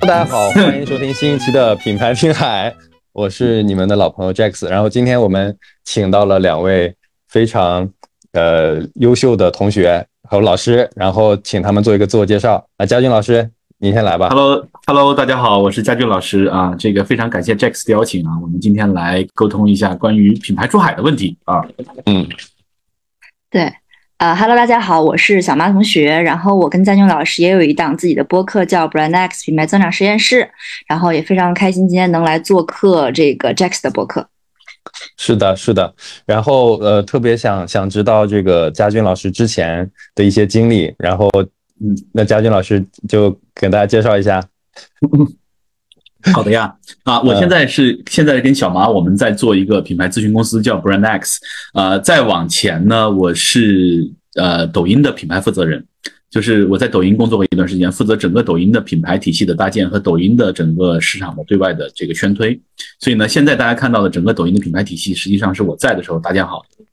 大家好，欢迎收听新一期的品牌听海，我是你们的老朋友 Jax。然后今天我们请到了两位非常呃优秀的同学和老师，然后请他们做一个自我介绍。啊，佳俊老师，您先来吧。Hello，Hello，大家好，我是佳俊老师啊。这个非常感谢 Jax 的邀请啊，我们今天来沟通一下关于品牌出海的问题啊。嗯，对，呃哈喽，大家好，我是小妈同学。然后我跟佳俊老师也有一档自己的播客，叫 Brand X 品牌增长实验室。然后也非常开心今天能来做客这个 Jax 的播客。是的，是的。然后呃，特别想想知道这个佳俊老师之前的一些经历。然后，嗯，那佳俊老师就给大家介绍一下。好的呀，啊，我现在是现在跟小马我们在做一个品牌咨询公司，叫 Brand X。呃，再往前呢，我是呃抖音的品牌负责人，就是我在抖音工作过一段时间，负责整个抖音的品牌体系的搭建和抖音的整个市场的对外的这个宣推。所以呢，现在大家看到的整个抖音的品牌体系，实际上是我在的时候搭建好的。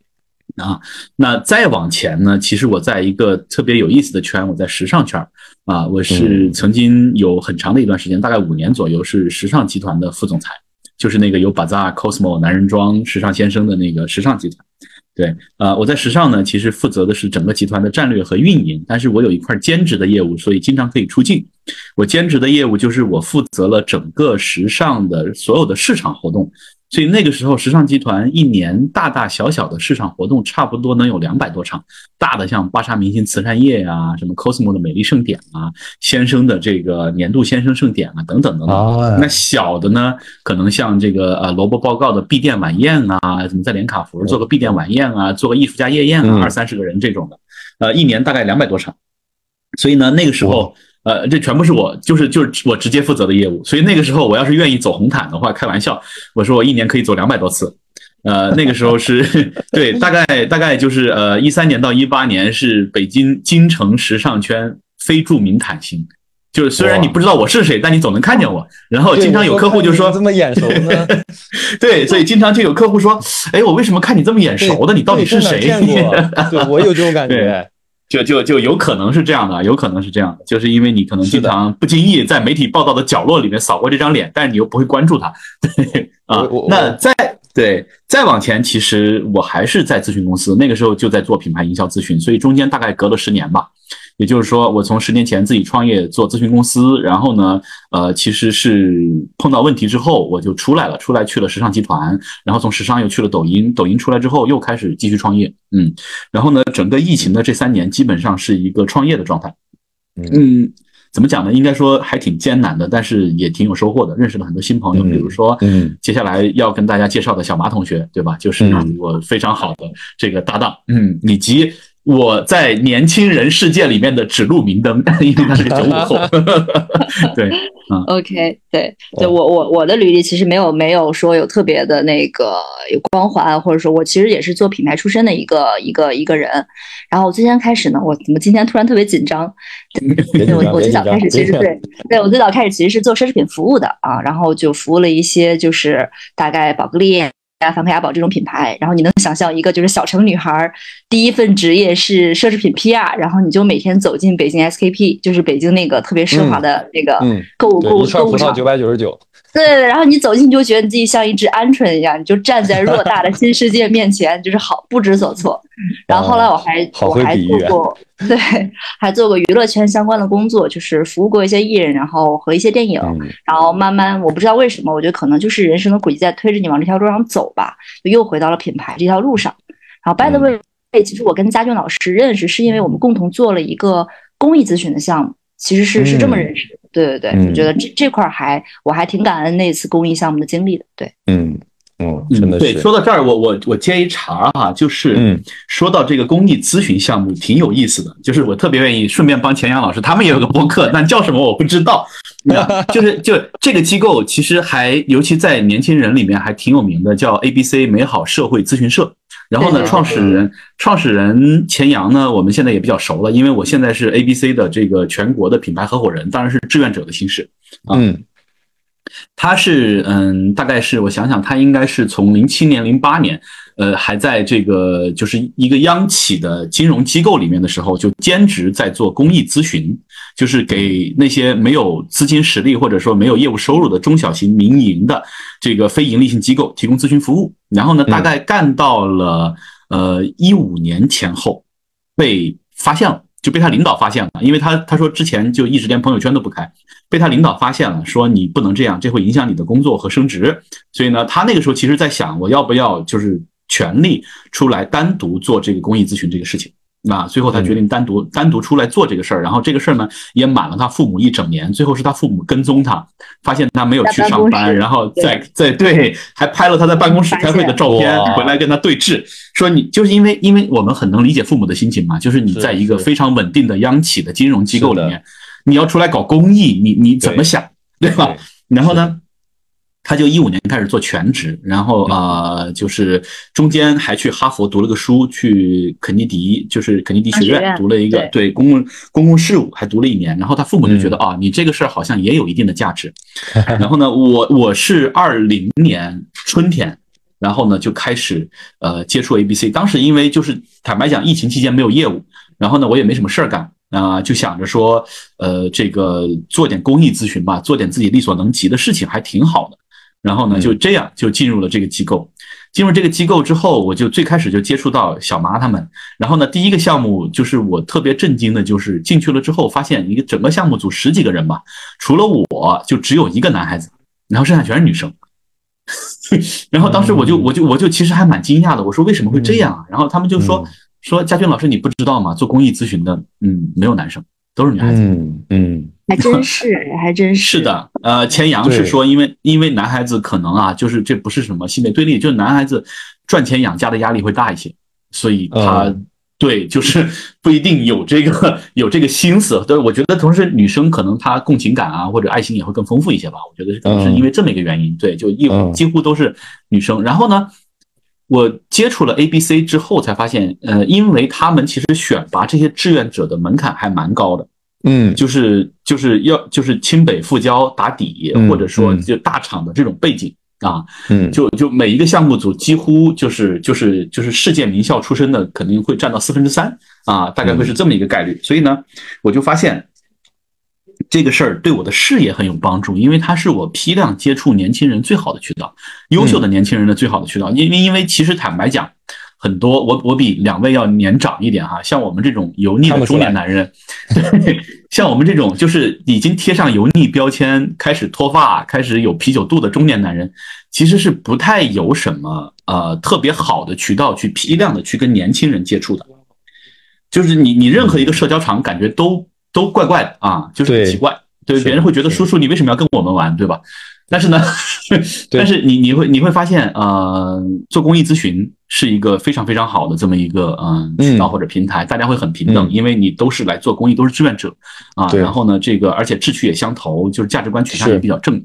啊，那再往前呢？其实我在一个特别有意思的圈，我在时尚圈啊，我是曾经有很长的一段时间，大概五年左右，是时尚集团的副总裁，就是那个有 Bazaar、Cosmo、男人装、时尚先生的那个时尚集团。对，呃，我在时尚呢，其实负责的是整个集团的战略和运营，但是我有一块兼职的业务，所以经常可以出镜。我兼职的业务就是我负责了整个时尚的所有的市场活动。所以那个时候，时尚集团一年大大小小的市场活动差不多能有两百多场，大的像芭莎明星慈善夜呀、什么 Cosmo 的美丽盛典啊、先生的这个年度先生盛典啊等等等等。哦那小的呢，可能像这个呃萝卜报告的闭店晚宴啊，什么在连卡佛做个闭店晚宴啊，做个艺术家夜宴啊，嗯二三十个人这种的，呃，一年大概两百多场。所以呢，那个时候。呃，这全部是我，就是就是我直接负责的业务，所以那个时候我要是愿意走红毯的话，开玩笑，我说我一年可以走两百多次。呃，那个时候是 对，大概大概就是呃一三年到一八年是北京京城时尚圈非著名毯星，就是虽然你不知道我是谁，但你总能看见我。然后经常有客户就说这么眼熟呢？对，所以经常就有客户说，哎，我为什么看你这么眼熟的？你到底是谁？对我有这种感觉。就就就有可能是这样的，有可能是这样的，就是因为你可能经常不经意在媒体报道的角落里面扫过这张脸，但是你又不会关注他，对啊。那再对再往前，其实我还是在咨询公司，那个时候就在做品牌营销咨询，所以中间大概隔了十年吧。也就是说，我从十年前自己创业做咨询公司，然后呢，呃，其实是碰到问题之后我就出来了，出来去了时尚集团，然后从时尚又去了抖音，抖音出来之后又开始继续创业，嗯，然后呢，整个疫情的这三年基本上是一个创业的状态，嗯，怎么讲呢？应该说还挺艰难的，但是也挺有收获的，认识了很多新朋友，比如说，嗯，接下来要跟大家介绍的小马同学，对吧？就是我非常好的这个搭档，嗯，以及。我在年轻人世界里面的指路明灯，因为他是个九五后，对，嗯，OK，对，就我我我的履历其实没有没有说有特别的那个有光环，或者说我其实也是做品牌出身的一个一个一个人。然后我最先开始呢，我怎么今天突然特别紧张？我我最早开始其实对对我最早开始其实是做奢侈品服务的啊，然后就服务了一些就是大概宝格丽。啊，梵克雅宝这种品牌，然后你能想象一个就是小城女孩第一份职业是奢侈品 PR，然后你就每天走进北京 SKP，就是北京那个特别奢华的那个购物购物购物场，九百九十九。对然后你走进，你就觉得你自己像一只鹌鹑一样，你就站在偌大的新世界面前，就是好不知所措。然后后来我还、哦、我还做过，对，还做过娱乐圈相关的工作，就是服务过一些艺人，然后和一些电影。嗯、然后慢慢，我不知道为什么，我觉得可能就是人生的轨迹在推着你往这条路上走吧，就又回到了品牌这条路上。然后 by the way，、嗯、其实我跟家俊老师认识，是因为我们共同做了一个公益咨询的项目，其实是是这么认识的。对对对，嗯、我觉得这这块还我还挺感恩那次公益项目的经历的。对，嗯。哦，真的是。对，说到这儿，我我我接一茬哈、啊，就是，嗯，说到这个公益咨询项目挺有意思的，就是我特别愿意顺便帮钱阳老师，他们也有个播客，但叫什么我不知道。就是就这个机构其实还，尤其在年轻人里面还挺有名的，叫 ABC 美好社会咨询社。然后呢，创始人创始人钱阳呢，我们现在也比较熟了，因为我现在是 ABC 的这个全国的品牌合伙人，当然是志愿者的形式啊。嗯。他是嗯，大概是我想想，他应该是从零七年、零八年，呃，还在这个就是一个央企的金融机构里面的时候，就兼职在做公益咨询。就是给那些没有资金实力或者说没有业务收入的中小型民营的这个非盈利性机构提供咨询服务。然后呢，大概干到了呃一五年前后，被发现了，就被他领导发现了，因为他他说之前就一直连朋友圈都不开，被他领导发现了，说你不能这样，这会影响你的工作和升职。所以呢，他那个时候其实在想，我要不要就是全力出来单独做这个公益咨询这个事情。那最后他决定单独单独出来做这个事儿，然后这个事儿呢也瞒了他父母一整年，最后是他父母跟踪他，发现他没有去上班，然后在在对，还拍了他在办公室开会的照片，回来跟他对峙，说你就是因为因为我们很能理解父母的心情嘛，就是你在一个非常稳定的央企的金融机构里面，你要出来搞公益，你你怎么想，对吧？然后呢？他就一五年开始做全职，然后呃，就是中间还去哈佛读了个书，去肯尼迪就是肯尼迪学院读了一个对公共公共事务，还读了一年。然后他父母就觉得啊，你这个事儿好像也有一定的价值。然后呢，我我是二零年春天，然后呢就开始呃接触 ABC。当时因为就是坦白讲，疫情期间没有业务，然后呢我也没什么事儿干啊，就想着说呃这个做点公益咨询吧，做点自己力所能及的事情还挺好的。然后呢，就这样就进入了这个机构。进入这个机构之后，我就最开始就接触到小麻他们。然后呢，第一个项目就是我特别震惊的，就是进去了之后发现一个整个项目组十几个人吧，除了我就只有一个男孩子，然后剩下全是女生。然后当时我就我就我就其实还蛮惊讶的，我说为什么会这样啊？然后他们就说说佳俊老师你不知道吗？做公益咨询的，嗯，没有男生，都是女孩子。嗯嗯。还真是，还真是。是的，呃，钱阳是说，因为因为男孩子可能啊，就是这不是什么性别对立，就是男孩子赚钱养家的压力会大一些，所以他对就是 不一定有这个有这个心思。对，我觉得同时女生可能她共情感啊或者爱心也会更丰富一些吧。我觉得可能是因为这么一个原因。对，就一几乎都是女生。然后呢，我接触了 A、B、C 之后才发现，呃，因为他们其实选拔这些志愿者的门槛还蛮高的。嗯，就是就是要就是清北复交打底，或者说就大厂的这种背景啊，嗯，就就每一个项目组几乎就是就是就是世界名校出身的，肯定会占到四分之三啊，大概会是这么一个概率。所以呢，我就发现这个事儿对我的事业很有帮助，因为它是我批量接触年轻人最好的渠道，优秀的年轻人的最好的渠道。因为因为其实坦白讲。很多，我我比两位要年长一点哈，像我们这种油腻的中年男人，对，像我们这种就是已经贴上油腻标签，开始脱发，开始有啤酒肚的中年男人，其实是不太有什么呃特别好的渠道去批量的去跟年轻人接触的，就是你你任何一个社交场感觉都都怪怪的啊，就是很奇怪，对，别人会觉得叔叔你为什么要跟我们玩，对吧？但是呢，但是你你会你会发现，呃，做公益咨询是一个非常非常好的这么一个嗯渠道或者平台，大家会很平等，因为你都是来做公益，都是志愿者啊。然后呢，这个而且志趣也相投，就是价值观取向也比较正，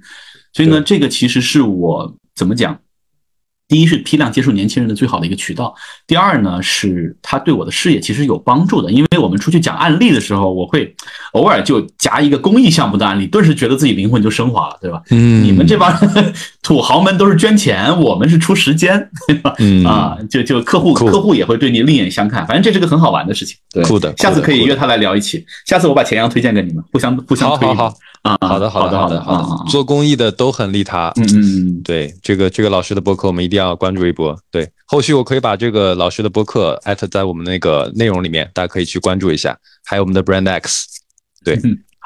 所以呢，这个其实是我怎么讲？第一是批量接触年轻人的最好的一个渠道，第二呢是他对我的事业其实有帮助的，因为我们出去讲案例的时候，我会偶尔就夹一个公益项目的案例，顿时觉得自己灵魂就升华了，对吧？嗯，你们这帮 土豪们都是捐钱，我们是出时间，对吧？嗯啊，就就客户客户也会对你另眼相看，反正这是个很好玩的事情，对，酷的，下次可以约他来聊一起，下次我把钱阳推荐给你们，互相互相推。好好好。啊，好的，好的，好的，好的，做公益的都很利他。嗯对，这个这个老师的播客我们一定要关注一波。对，后续我可以把这个老师的播客艾特在我们那个内容里面，大家可以去关注一下。还有我们的 Brand X，对，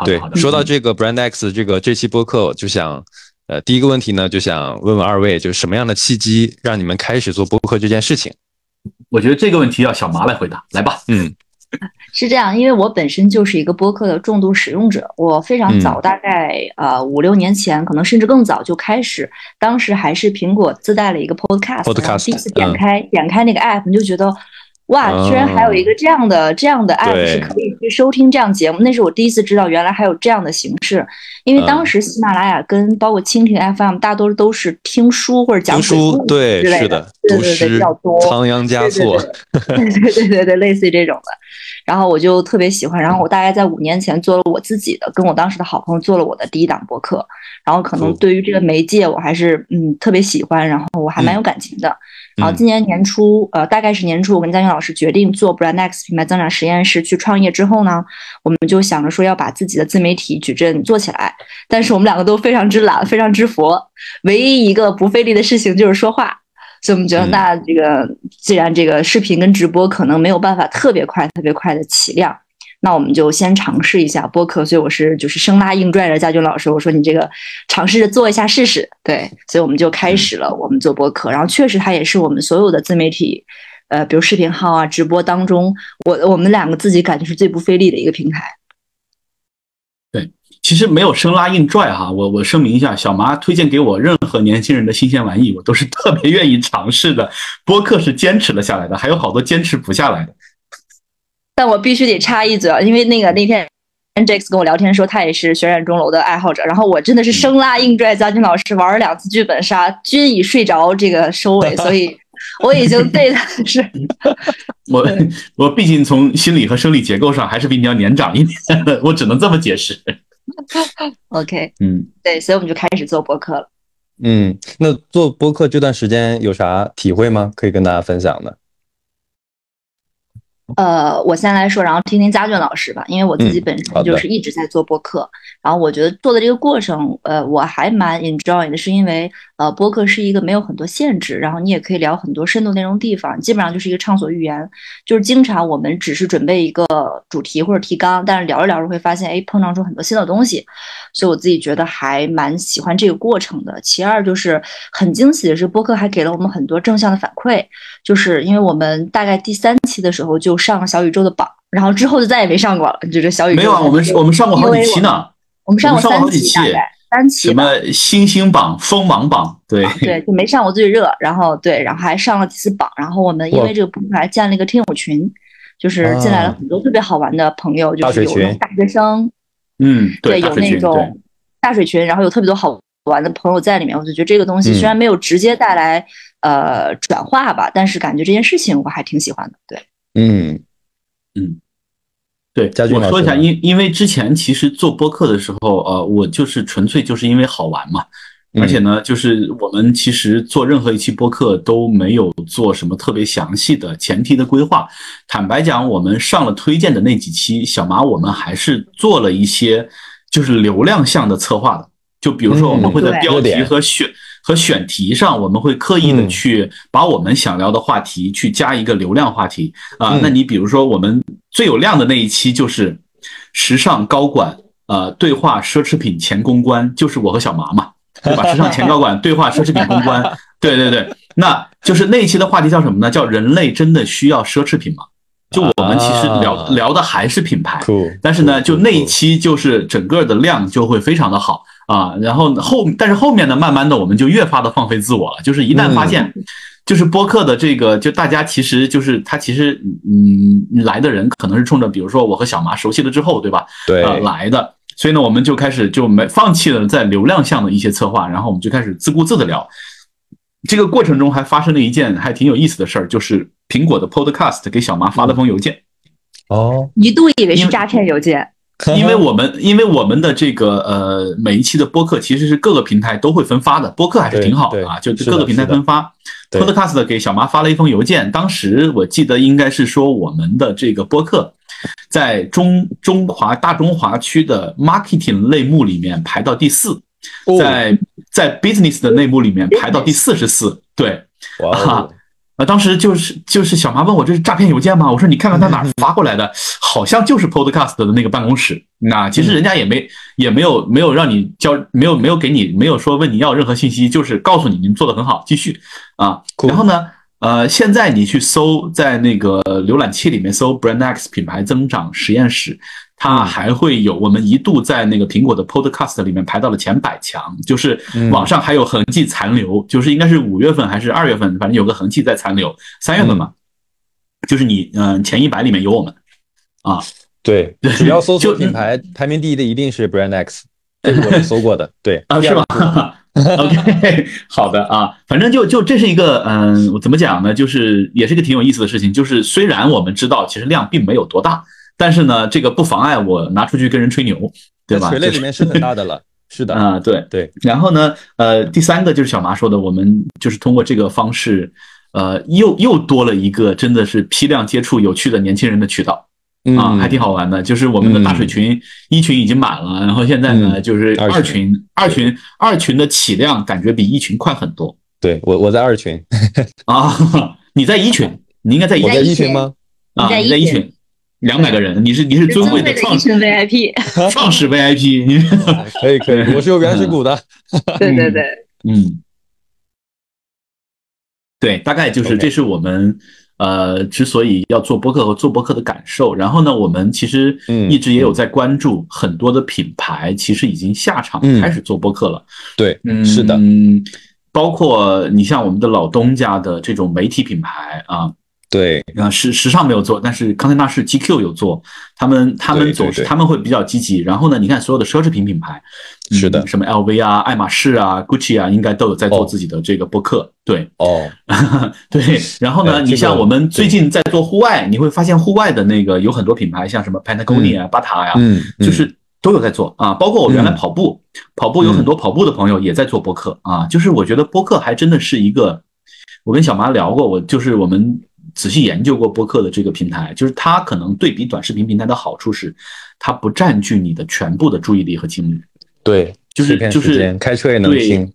对，说到这个 Brand X 这个这期播客，就想，呃，第一个问题呢，就想问问二位，就是什么样的契机让你们开始做播客这件事情？我觉得这个问题要小麻来回答，来吧。嗯。是这样，因为我本身就是一个播客的重度使用者，我非常早，大概呃五六年前，可能甚至更早就开始，当时还是苹果自带了一个 Podcast，第一次点开点开那个 App，你就觉得哇，居然还有一个这样的这样的 App 是可以去收听这样节目，那是我第一次知道原来还有这样的形式。因为当时喜马拉雅跟包括蜻蜓 FM 大多都是听书或者讲书，对，是的，对对对，比较多，仓央嘉措，对对对对对，类似于这种的。然后我就特别喜欢，然后我大概在五年前做了我自己的，跟我当时的好朋友做了我的第一档播客。然后可能对于这个媒介，我还是嗯特别喜欢，然后我还蛮有感情的。然后今年年初，呃，大概是年初，我跟佳云老师决定做 Brand X 品牌增长实验室去创业之后呢，我们就想着说要把自己的自媒体矩阵做起来。但是我们两个都非常之懒，非常之佛，唯一一个不费力的事情就是说话。所以我们觉得，那这个既然这个视频跟直播可能没有办法特别快、特别快的起量。那我们就先尝试一下播客，所以我是就是生拉硬拽着家军老师，我说你这个尝试着做一下试试，对，所以我们就开始了我们做播客，然后确实它也是我们所有的自媒体，呃，比如视频号啊、直播当中，我我们两个自己感觉是最不费力的一个平台。对，其实没有生拉硬拽哈，我我声明一下，小麻推荐给我任何年轻人的新鲜玩意，我都是特别愿意尝试的。播客是坚持了下来的，还有好多坚持不下来的。但我必须得插一嘴，因为那个那天 Jax 跟我聊天说他也是《血染钟楼》的爱好者，然后我真的是生拉硬拽将军老师玩了两次剧本杀，均以睡着这个收尾，所以我已经对他是，我我毕竟从心理和生理结构上还是比你要年长一点，我只能这么解释。OK，嗯，对，所以我们就开始做播客了。嗯，那做播客这段时间有啥体会吗？可以跟大家分享的？呃，我先来说，然后听听家俊老师吧，因为我自己本身就是一直在做播客，然后我觉得做的这个过程，呃，我还蛮 enjoy 的，是因为呃，播客是一个没有很多限制，然后你也可以聊很多深度内容地方，基本上就是一个畅所欲言，就是经常我们只是准备一个主题或者提纲，但是聊着聊着会发现，哎，碰撞出很多新的东西，所以我自己觉得还蛮喜欢这个过程的。其二就是很惊喜的是，播客还给了我们很多正向的反馈，就是因为我们大概第三期的时候就。上了小宇宙的榜，然后之后就再也没上过了。就这小宇宙没有啊，我们我们上过好几期呢。我们上过三期，什么星星榜、锋芒榜，对对，就没上过最热。然后对，然后还上了几次榜。然后我们因为这个平台建了一个听友群，就是进来了很多特别好玩的朋友，就是有大学生，嗯，对，有那种大水群，然后有特别多好玩的朋友在里面。我就觉得这个东西虽然没有直接带来呃转化吧，但是感觉这件事情我还挺喜欢的。对。嗯嗯，对，我说一下，因因为之前其实做播客的时候，呃，我就是纯粹就是因为好玩嘛，而且呢，就是我们其实做任何一期播客都没有做什么特别详细的前提的规划。坦白讲，我们上了推荐的那几期，小马我们还是做了一些就是流量项的策划的，就比如说我们会在标题和选。和选题上，我们会刻意的去把我们想聊的话题去加一个流量话题啊。那你比如说，我们最有量的那一期就是时尚高管呃对话奢侈品前公关，就是我和小麻嘛，对吧？时尚前高管对话奢侈品公关，对对对，那就是那一期的话题叫什么呢？叫人类真的需要奢侈品吗？就我们其实聊聊的还是品牌，但是呢，就那一期就是整个的量就会非常的好。啊，然后后，但是后面呢，慢慢的我们就越发的放飞自我了。就是一旦发现，就是播客的这个，就大家其实就是他其实，嗯，来的人可能是冲着，比如说我和小麻熟悉了之后，对吧？对，来的。所以呢，我们就开始就没放弃了在流量项的一些策划，然后我们就开始自顾自的聊。这个过程中还发生了一件还挺有意思的事儿，就是苹果的 Podcast 给小麻发了封邮件。哦，一度以为是诈骗邮件。因为我们因为我们的这个呃每一期的播客其实是各个平台都会分发的，播客还是挺好的啊，就各个平台分发。Podcast 给小麻发了一封邮件，当时我记得应该是说我们的这个播客在中中华大中华区的 marketing 类目里面排到第四，在在 business 的类目里面排到第四十四，对，哇。啊，当时就是就是小麻问我这是诈骗邮件吗？我说你看看他哪发过来的，好像就是 Podcast 的那个办公室。那其实人家也没也没有没有让你交，没有没有给你没有说问你要任何信息，就是告诉你你们做的很好，继续啊。然后呢，呃，现在你去搜在那个浏览器里面搜 Brand X 品牌增长实验室。它还会有，我们一度在那个苹果的 Podcast 里面排到了前百强，就是网上还有痕迹残留，就是应该是五月份还是二月份，反正有个痕迹在残留。三月份嘛，就是你嗯前一百里面有我们啊，对，只要搜索品牌排名第一的一定是 Brand X，这是我搜过的，对啊，是吗？OK，好的啊，反正就就这是一个嗯，怎么讲呢？就是也是个挺有意思的事情。就是虽然我们知道其实量并没有多大，但是呢，这个不妨碍我拿出去跟人吹牛，对吧？垂类里面是很大的了，是的啊，对对。然后呢，呃，第三个就是小麻说的，我们就是通过这个方式，呃，又又多了一个真的是批量接触有趣的年轻人的渠道。啊，还挺好玩的，就是我们的大水群一群已经满了，然后现在呢，就是二群，二群，二群的起量感觉比一群快很多。对我，我在二群啊，你在一群，你应该在我在一群吗？啊，你在一群，两百个人，你是你是尊贵的 创始 VIP，创始 VIP，你可以可以，我是有原始股的。对对对，嗯，对，大概就是这是我们。呃，之所以要做播客和做播客的感受，然后呢，我们其实一直也有在关注很多的品牌，其实已经下场开始做播客了。对，嗯是的，嗯，包括你像我们的老东家的这种媒体品牌啊。对啊，时时尚没有做，但是康泰纳仕 GQ 有做，他们他们总是他们会比较积极。然后呢，你看所有的奢侈品品牌，是的，什么 LV 啊、爱马仕啊、Gucci 啊，应该都有在做自己的这个播客。对，哦，对。然后呢，你像我们最近在做户外，你会发现户外的那个有很多品牌，像什么 Patagonia、巴塔呀，嗯，就是都有在做啊。包括我原来跑步，跑步有很多跑步的朋友也在做播客啊。就是我觉得播客还真的是一个，我跟小麻聊过，我就是我们。仔细研究过播客的这个平台，就是它可能对比短视频平台的好处是，它不占据你的全部的注意力和精力。对，就是就是开车也能听。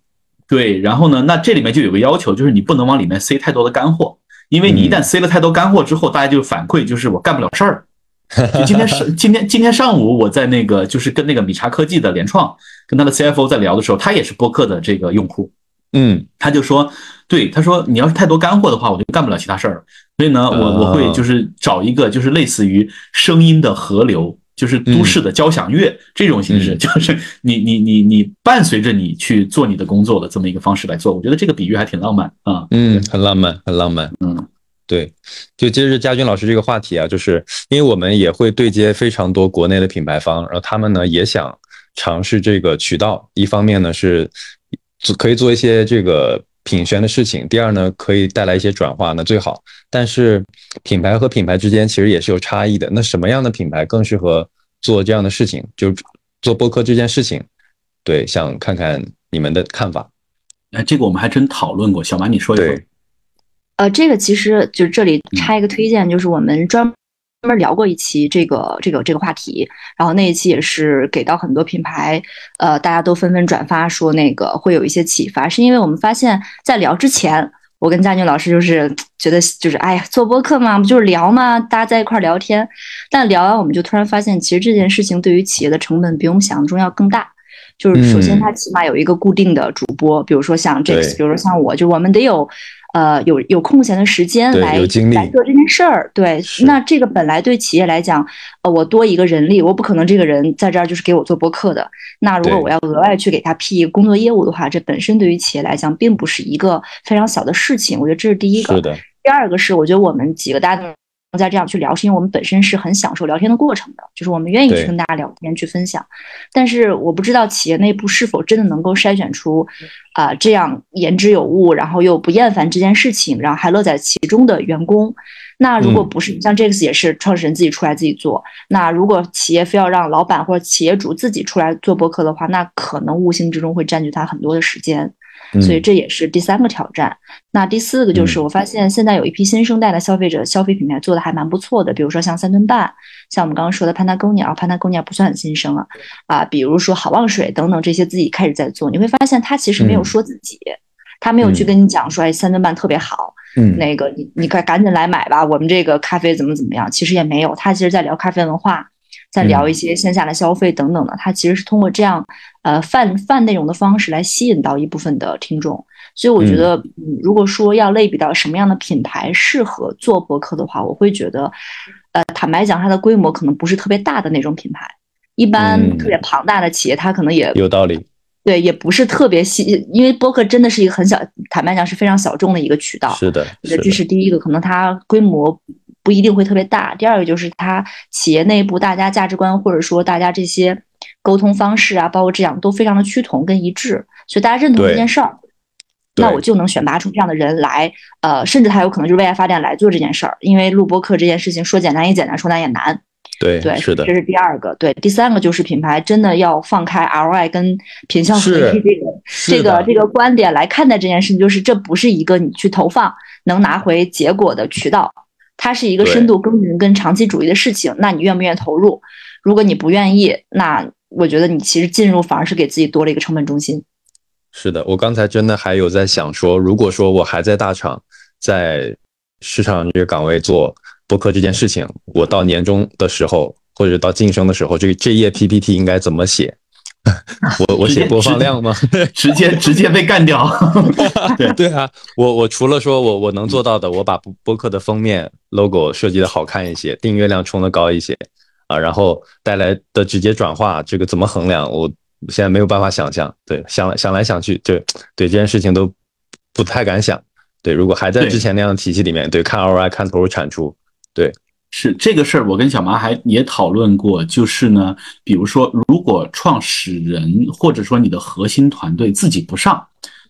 对，然后呢，那这里面就有个要求，就是你不能往里面塞太多的干货，因为你一旦塞了太多干货之后，大家就反馈就是我干不了事儿。就今天上今天今天上午我在那个就是跟那个米茶科技的联创跟他的 CFO 在聊的时候，他也是播客的这个用户。嗯，他就说，对，他说你要是太多干货的话，我就干不了其他事儿。所以呢，我我会就是找一个就是类似于声音的河流，就是都市的交响乐这种形式，就是你你你你伴随着你去做你的工作的这么一个方式来做。我觉得这个比喻还挺浪漫啊。嗯，很浪漫，很浪漫。嗯，对，就接着佳军老师这个话题啊，就是因为我们也会对接非常多国内的品牌方，然后他们呢也想尝试这个渠道，一方面呢是。做可以做一些这个品宣的事情。第二呢，可以带来一些转化，那最好。但是品牌和品牌之间其实也是有差异的。那什么样的品牌更适合做这样的事情？就做播客这件事情，对，想看看你们的看法。哎，这个我们还真讨论过。小马，你说一说。呃，这个其实就这里插一个推荐，就是我们专。专门聊过一期这个这个这个话题，然后那一期也是给到很多品牌，呃，大家都纷纷转发说那个会有一些启发，是因为我们发现，在聊之前，我跟佳俊老师就是觉得就是哎呀，做播客嘛，不就是聊嘛，大家在一块聊天，但聊完我们就突然发现，其实这件事情对于企业的成本比我们想象中要更大。就是首先它起码有一个固定的主播，比如说像这次，比如说像我，就我们得有。呃，有有空闲的时间来来做这件事儿，对，那这个本来对企业来讲，呃，我多一个人力，我不可能这个人在这儿就是给我做播客的。那如果我要额外去给他批工作业务的话，这本身对于企业来讲，并不是一个非常小的事情。我觉得这是第一个。第二个是，我觉得我们几个搭档。再这样去聊，是因为我们本身是很享受聊天的过程的，就是我们愿意去跟大家聊天、去分享。但是我不知道企业内部是否真的能够筛选出，啊，这样言之有物，然后又不厌烦这件事情，然后还乐在其中的员工。那如果不是，像 Jax 也是创始人自己出来自己做。那如果企业非要让老板或者企业主自己出来做播客的话，那可能无形之中会占据他很多的时间。所以这也是第三个挑战。那第四个就是，我发现现在有一批新生代的消费者消费品牌做的还蛮不错的，比如说像三顿半，像我们刚刚说的潘达公鸟，潘达公鸟不算很新生了啊。比如说好望水等等这些自己开始在做，你会发现他其实没有说自己，他没有去跟你讲说哎三顿半特别好，嗯，那个你你快赶紧来买吧，我们这个咖啡怎么怎么样，其实也没有，他其实在聊咖啡文化。在聊一些线下的消费等等的，它其实是通过这样，呃，泛泛内容的方式来吸引到一部分的听众。所以我觉得，如果说要类比到什么样的品牌适合做博客的话，我会觉得，呃，坦白讲，它的规模可能不是特别大的那种品牌。一般特别庞大的企业，它可能也有道理。对，也不是特别细，因为博客真的是一个很小，坦白讲是非常小众的一个渠道。是的，这是第一个，可能它规模。不一定会特别大。第二个就是它企业内部大家价值观或者说大家这些沟通方式啊，包括这样都非常的趋同跟一致，所以大家认同这件事儿，那我就能选拔出这样的人来，呃，甚至他有可能就是为爱发电来做这件事儿，因为录播课这件事情说简单也简单，说难也难。对对，是的，这是第二个。对，第三个就是品牌真的要放开 ROI 跟品效合一这个这个这个观点来看待这件事情，就是这不是一个你去投放能拿回结果的渠道，它是一个深度耕耘跟长期主义的事情。那你愿不愿意投入？如果你不愿意，那我觉得你其实进入反而是给自己多了一个成本中心。是的，我刚才真的还有在想说，如果说我还在大厂，在市场这个岗位做。播客这件事情，我到年终的时候，或者到晋升的时候，这个这页 PPT 应该怎么写？我我写播放量吗？直接直接被干掉。对对啊，我我除了说我我能做到的，我把播播客的封面 logo 设计的好看一些，订阅量冲的高一些啊，然后带来的直接转化，这个怎么衡量？我现在没有办法想象。对，想想来想去，对对这件事情都不太敢想。对，如果还在之前那样的体系里面，对看 ROI 看投入产出。对，是这个事儿，我跟小麻还也讨论过，就是呢，比如说，如果创始人或者说你的核心团队自己不上，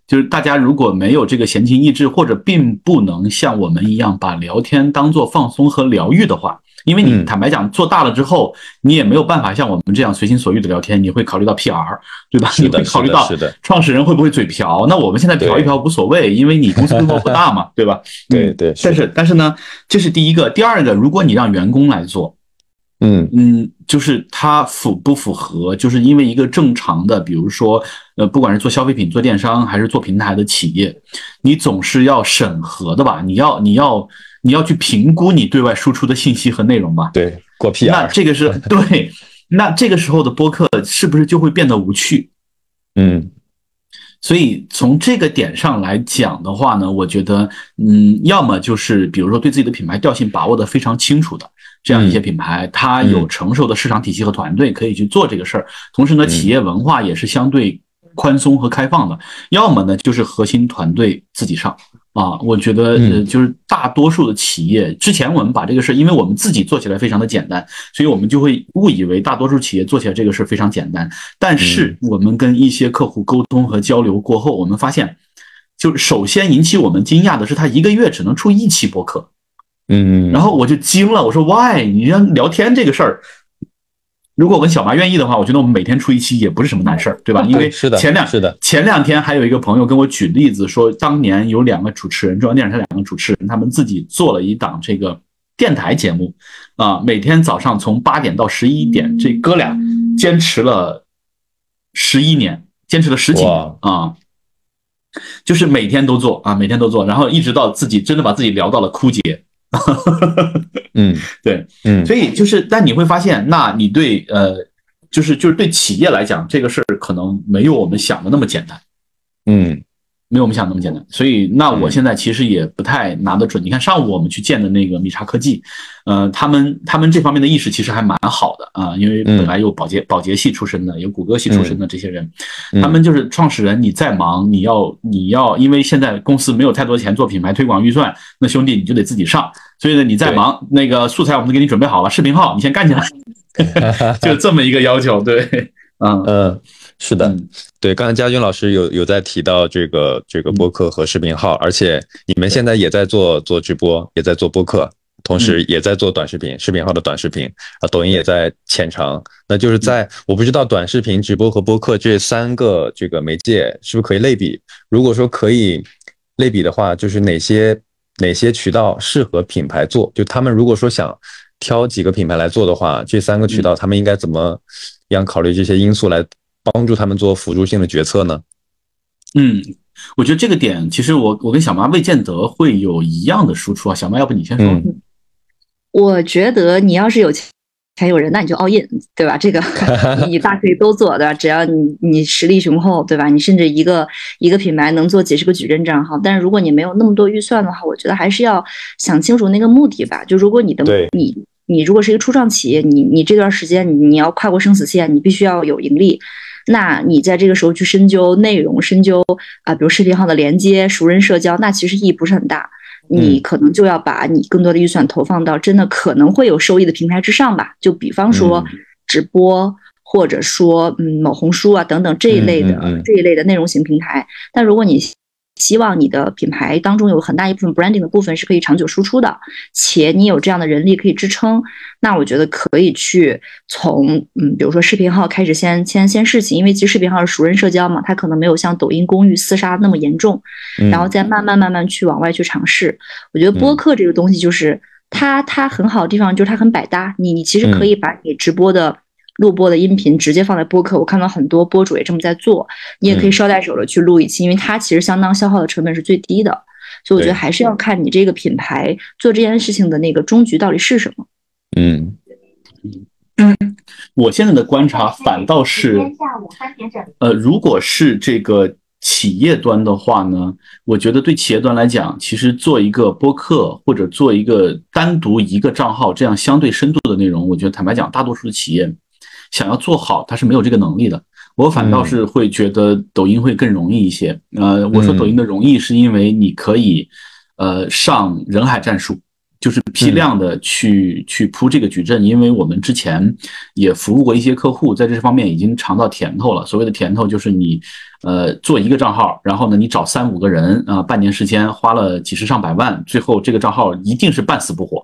就是大家如果没有这个闲情逸致，或者并不能像我们一样把聊天当做放松和疗愈的话。因为你坦白讲，做大了之后，你也没有办法像我们这样随心所欲的聊天，你会考虑到 PR，对吧？你会考虑到创始人会不会嘴瓢？那我们现在瓢一瓢无所谓，因为你公司规模不大嘛，对吧？对对。但是但是呢，这是第一个，第二个，如果你让员工来做，嗯嗯，就是他符不符合？就是因为一个正常的，比如说，呃，不管是做消费品、做电商还是做平台的企业，你总是要审核的吧？你要你要。你要去评估你对外输出的信息和内容吧？对，过 PR。那这个是 对，那这个时候的播客是不是就会变得无趣？嗯，所以从这个点上来讲的话呢，我觉得，嗯，要么就是比如说对自己的品牌调性把握的非常清楚的这样一些品牌，它有成熟的市场体系和团队可以去做这个事儿，同时呢，企业文化也是相对宽松和开放的；要么呢，就是核心团队自己上。啊，我觉得呃，就是大多数的企业，之前我们把这个事，因为我们自己做起来非常的简单，所以我们就会误以为大多数企业做起来这个事非常简单。但是我们跟一些客户沟通和交流过后，我们发现，就首先引起我们惊讶的是，他一个月只能出一期播客。嗯，然后我就惊了，我说 Why？你让聊天这个事儿。如果我跟小麻愿意的话，我觉得我们每天出一期也不是什么难事儿，对吧？因为前两是的前两天还有一个朋友跟我举例子说，当年有两个主持人，中央电视台两个主持人，他们自己做了一档这个电台节目，啊，每天早上从八点到十一点，这哥俩坚持了十一年，坚持了十几年啊，就是每天都做啊，每天都做，然后一直到自己真的把自己聊到了枯竭。嗯，对，嗯，所以就是，但你会发现，那你对呃，就是就是对企业来讲，这个事儿可能没有我们想的那么简单，嗯。没有我们想那么简单，所以那我现在其实也不太拿得准。你看上午我们去见的那个米查科技，呃，他们他们这方面的意识其实还蛮好的啊，因为本来有保洁保洁系出身的，有谷歌系出身的这些人，他们就是创始人。你再忙，你要你要，因为现在公司没有太多钱做品牌推广预算，那兄弟你就得自己上。所以呢，你再忙，那个素材我们都给你准备好了，视频号你先干起来，就这么一个要求。对，嗯嗯。是的，对，刚才佳军老师有有在提到这个这个播客和视频号，而且你们现在也在做做直播，也在做播客，同时也在做短视频，视频号的短视频啊，抖音也在浅尝。那就是在我不知道短视频、直播和播客这三个这个媒介是不是可以类比？如果说可以类比的话，就是哪些哪些渠道适合品牌做？就他们如果说想挑几个品牌来做的话，这三个渠道他们应该怎么样考虑这些因素来？帮助他们做辅助性的决策呢？嗯，我觉得这个点其实我我跟小妈未见得会有一样的输出啊。小妈，要不你先说？我觉得你要是有钱有人，那你就 all in，对吧？这个你大可以都做，对吧？只要你你实力雄厚，对吧？你甚至一个一个品牌能做几十个矩阵账号。但是如果你没有那么多预算的话，我觉得还是要想清楚那个目的吧。就如果你的你你如果是一个初创企业，你你这段时间你你要跨过生死线，你必须要有盈利。那你在这个时候去深究内容，深究啊，比如视频号的连接、熟人社交，那其实意义不是很大。你可能就要把你更多的预算投放到真的可能会有收益的平台之上吧。就比方说直播，或者说嗯某红书啊等等这一类的这一类的内容型平台。但如果你希望你的品牌当中有很大一部分 branding 的部分是可以长久输出的，且你有这样的人力可以支撑，那我觉得可以去从嗯，比如说视频号开始先先先试起，因为其实视频号是熟人社交嘛，它可能没有像抖音公寓厮杀那么严重，然后再慢慢慢慢去往外去尝试。我觉得播客这个东西就是它它很好的地方就是它很百搭，你你其实可以把你直播的。录播的音频直接放在播客，我看到很多播主也这么在做。你也可以捎带手的去录一期，因为它其实相当消耗的成本是最低的。所以我觉得还是要看你这个品牌做这件事情的那个终局到底是什么。嗯嗯，我现在的观察反倒是，呃，如果是这个企业端的话呢，我觉得对企业端来讲，其实做一个播客或者做一个单独一个账号这样相对深度的内容，我觉得坦白讲，大多数的企业。想要做好，他是没有这个能力的。我反倒是会觉得抖音会更容易一些。呃，我说抖音的容易，是因为你可以，呃，上人海战术，就是批量的去去铺这个矩阵。因为我们之前也服务过一些客户，在这方面已经尝到甜头了。所谓的甜头，就是你，呃，做一个账号，然后呢，你找三五个人啊，半年时间花了几十上百万，最后这个账号一定是半死不活。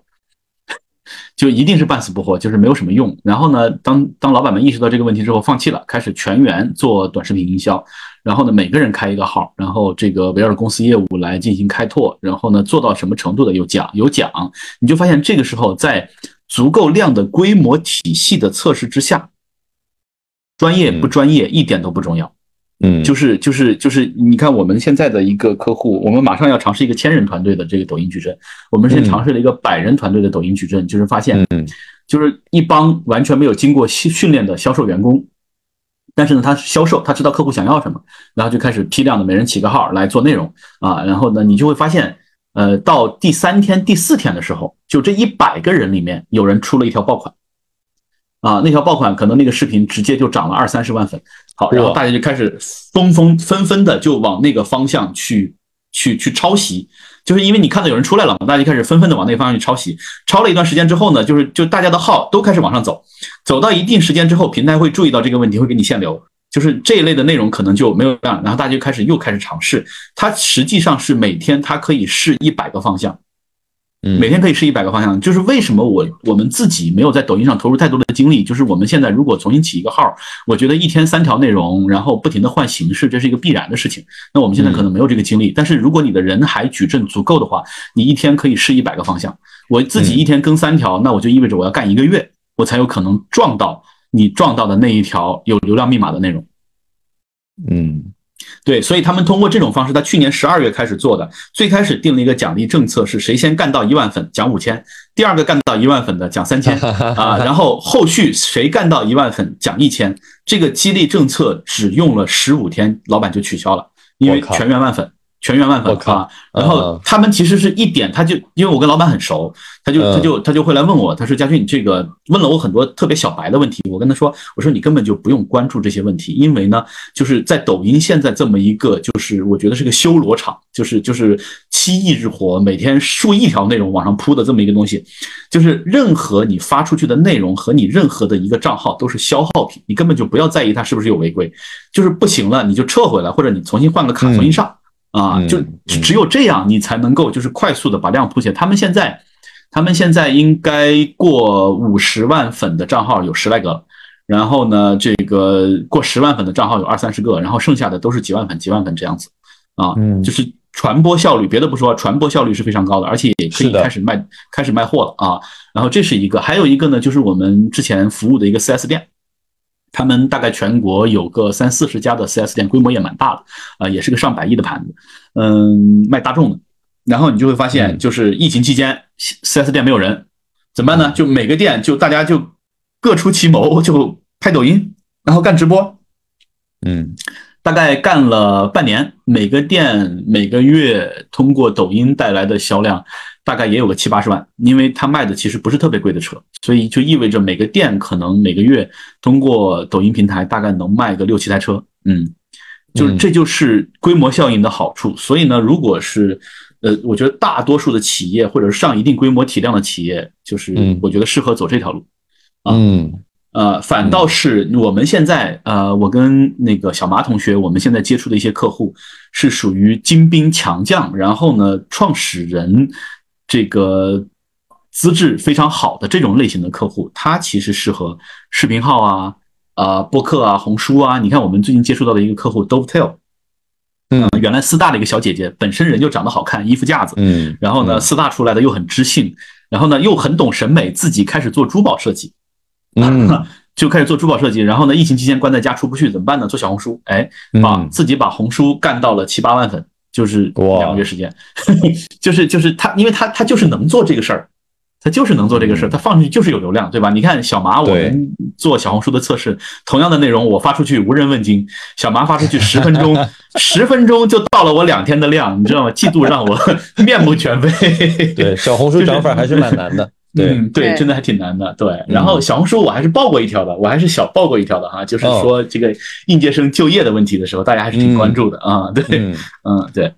就一定是半死不活，就是没有什么用。然后呢，当当老板们意识到这个问题之后，放弃了，开始全员做短视频营销。然后呢，每个人开一个号，然后这个围绕着公司业务来进行开拓。然后呢，做到什么程度的有奖有奖。你就发现这个时候，在足够量的规模体系的测试之下，专业不专业一点都不重要。嗯，就是就是就是，你看我们现在的一个客户，我们马上要尝试一个千人团队的这个抖音矩阵，我们先尝试了一个百人团队的抖音矩阵，就是发现，就是一帮完全没有经过训训练的销售员工，但是呢，他销售，他知道客户想要什么，然后就开始批量的每人起个号来做内容啊，然后呢，你就会发现，呃，到第三天、第四天的时候，就这一百个人里面，有人出了一条爆款。啊，那条爆款可能那个视频直接就涨了二三十万粉，好，然后大家就开始纷纷纷纷的就往那个方向去去去抄袭，就是因为你看到有人出来了嘛，大家就开始纷纷的往那个方向去抄袭，抄了一段时间之后呢，就是就大家的号都开始往上走，走到一定时间之后，平台会注意到这个问题，会给你限流，就是这一类的内容可能就没有量，然后大家就开始又开始尝试，它实际上是每天它可以试一百个方向。每天可以试一百个方向，就是为什么我我们自己没有在抖音上投入太多的精力？就是我们现在如果重新起一个号，我觉得一天三条内容，然后不停的换形式，这是一个必然的事情。那我们现在可能没有这个精力，但是如果你的人海矩阵足够的话，你一天可以试一百个方向。我自己一天更三条，那我就意味着我要干一个月，我才有可能撞到你撞到的那一条有流量密码的内容。嗯。对，所以他们通过这种方式，他去年十二月开始做的，最开始定了一个奖励政策，是谁先干到一万粉奖五千，第二个干到一万粉的奖三千 啊，然后后续谁干到一万粉奖一千，这个激励政策只用了十五天，老板就取消了，因为全员万粉。全员万粉啊！然后他们其实是一点，他就因为我跟老板很熟，他就他就他就会来问我，他说：“佳俊，你这个问了我很多特别小白的问题。”我跟他说：“我说你根本就不用关注这些问题，因为呢，就是在抖音现在这么一个，就是我觉得是个修罗场，就是就是七亿日活，每天数亿条内容往上铺的这么一个东西，就是任何你发出去的内容和你任何的一个账号都是消耗品，你根本就不要在意它是不是有违规，就是不行了你就撤回来，或者你重新换个卡重新上。”啊，就只有这样，你才能够就是快速的把量铺起来。他们现在，他们现在应该过五十万粉的账号有十来个，然后呢，这个过十万粉的账号有二三十个，然后剩下的都是几万粉、几万粉这样子。啊，就是传播效率，别的不说，传播效率是非常高的，而且也可以开始卖开始卖货了啊。然后这是一个，还有一个呢，就是我们之前服务的一个 4S 店。他们大概全国有个三四十家的 4S 店，规模也蛮大的，啊，也是个上百亿的盘子，嗯，卖大众的。然后你就会发现，就是疫情期间，4S 店没有人，怎么办呢？就每个店就大家就各出奇谋，就拍抖音，然后干直播，嗯。大概干了半年，每个店每个月通过抖音带来的销量，大概也有个七八十万。因为他卖的其实不是特别贵的车，所以就意味着每个店可能每个月通过抖音平台大概能卖个六七台车。嗯，就是这就是规模效应的好处。所以呢，如果是呃，我觉得大多数的企业或者是上一定规模体量的企业，就是我觉得适合走这条路。嗯。呃，反倒是我们现在呃，我跟那个小马同学，我们现在接触的一些客户是属于精兵强将，然后呢，创始人这个资质非常好的这种类型的客户，他其实适合视频号啊、啊播客啊、红书啊。你看我们最近接触到的一个客户 Dovetail，嗯，原来四大的一个小姐姐，本身人就长得好看，衣服架子，嗯，然后呢，四大出来的又很知性，然后呢又很懂审美，自己开始做珠宝设计。嗯，就开始做珠宝设计，然后呢，疫情期间关在家出不去，怎么办呢？做小红书，哎，把嗯。自己把红书干到了七八万粉，就是哇两个月时间，就是就是他，因为他他就是能做这个事儿，他就是能做这个事儿，他放上去就是有流量，对吧？你看小麻，我们做小红书的测试，同样的内容我发出去无人问津，小麻发出去十分钟，十分钟就到了我两天的量，你知道吗？嫉妒让我 面目全非。对，小红书涨粉还是蛮难的。对，嗯，对，真的还挺难的。对，然后小红书我还是报过一条的，我还是小报过一条的哈，就是哦说这个应届生就业的问题的时候，大家还是挺关注的啊。对，嗯，嗯，对，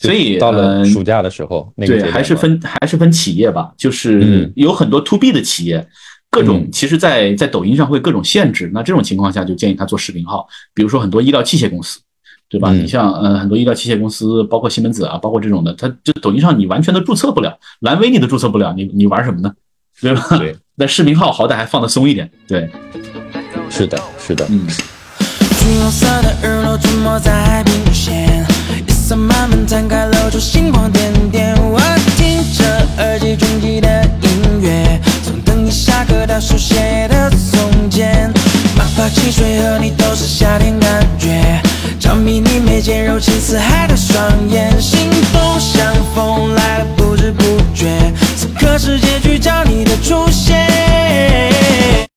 所以到了呃暑假的时候，那个对，还是分还是分企业吧，就是嗯。有很多 to B 的企业，各种嗯。其实在，在抖音上会各种限制。那这种情况下，就建议他做视频号，比如说很多医疗器械公司，对吧？你像呃很多医疗器械公司，包括西门子啊，包括这种的，它就抖音上你完全都注册不了，蓝 V 你都注册不了，你你玩什么呢？对吧？对，那视频号好歹还放得松一点，对，是的，是的，嗯。黄色的日落没在海平线，夜色慢慢开，露出星光点点。我听着耳机中的音乐，从等你下课到写的从前，汽水和你都是夏天感觉。着迷你眉间柔情似海的双眼心动像风来的不知不觉此刻世界聚焦你的出现。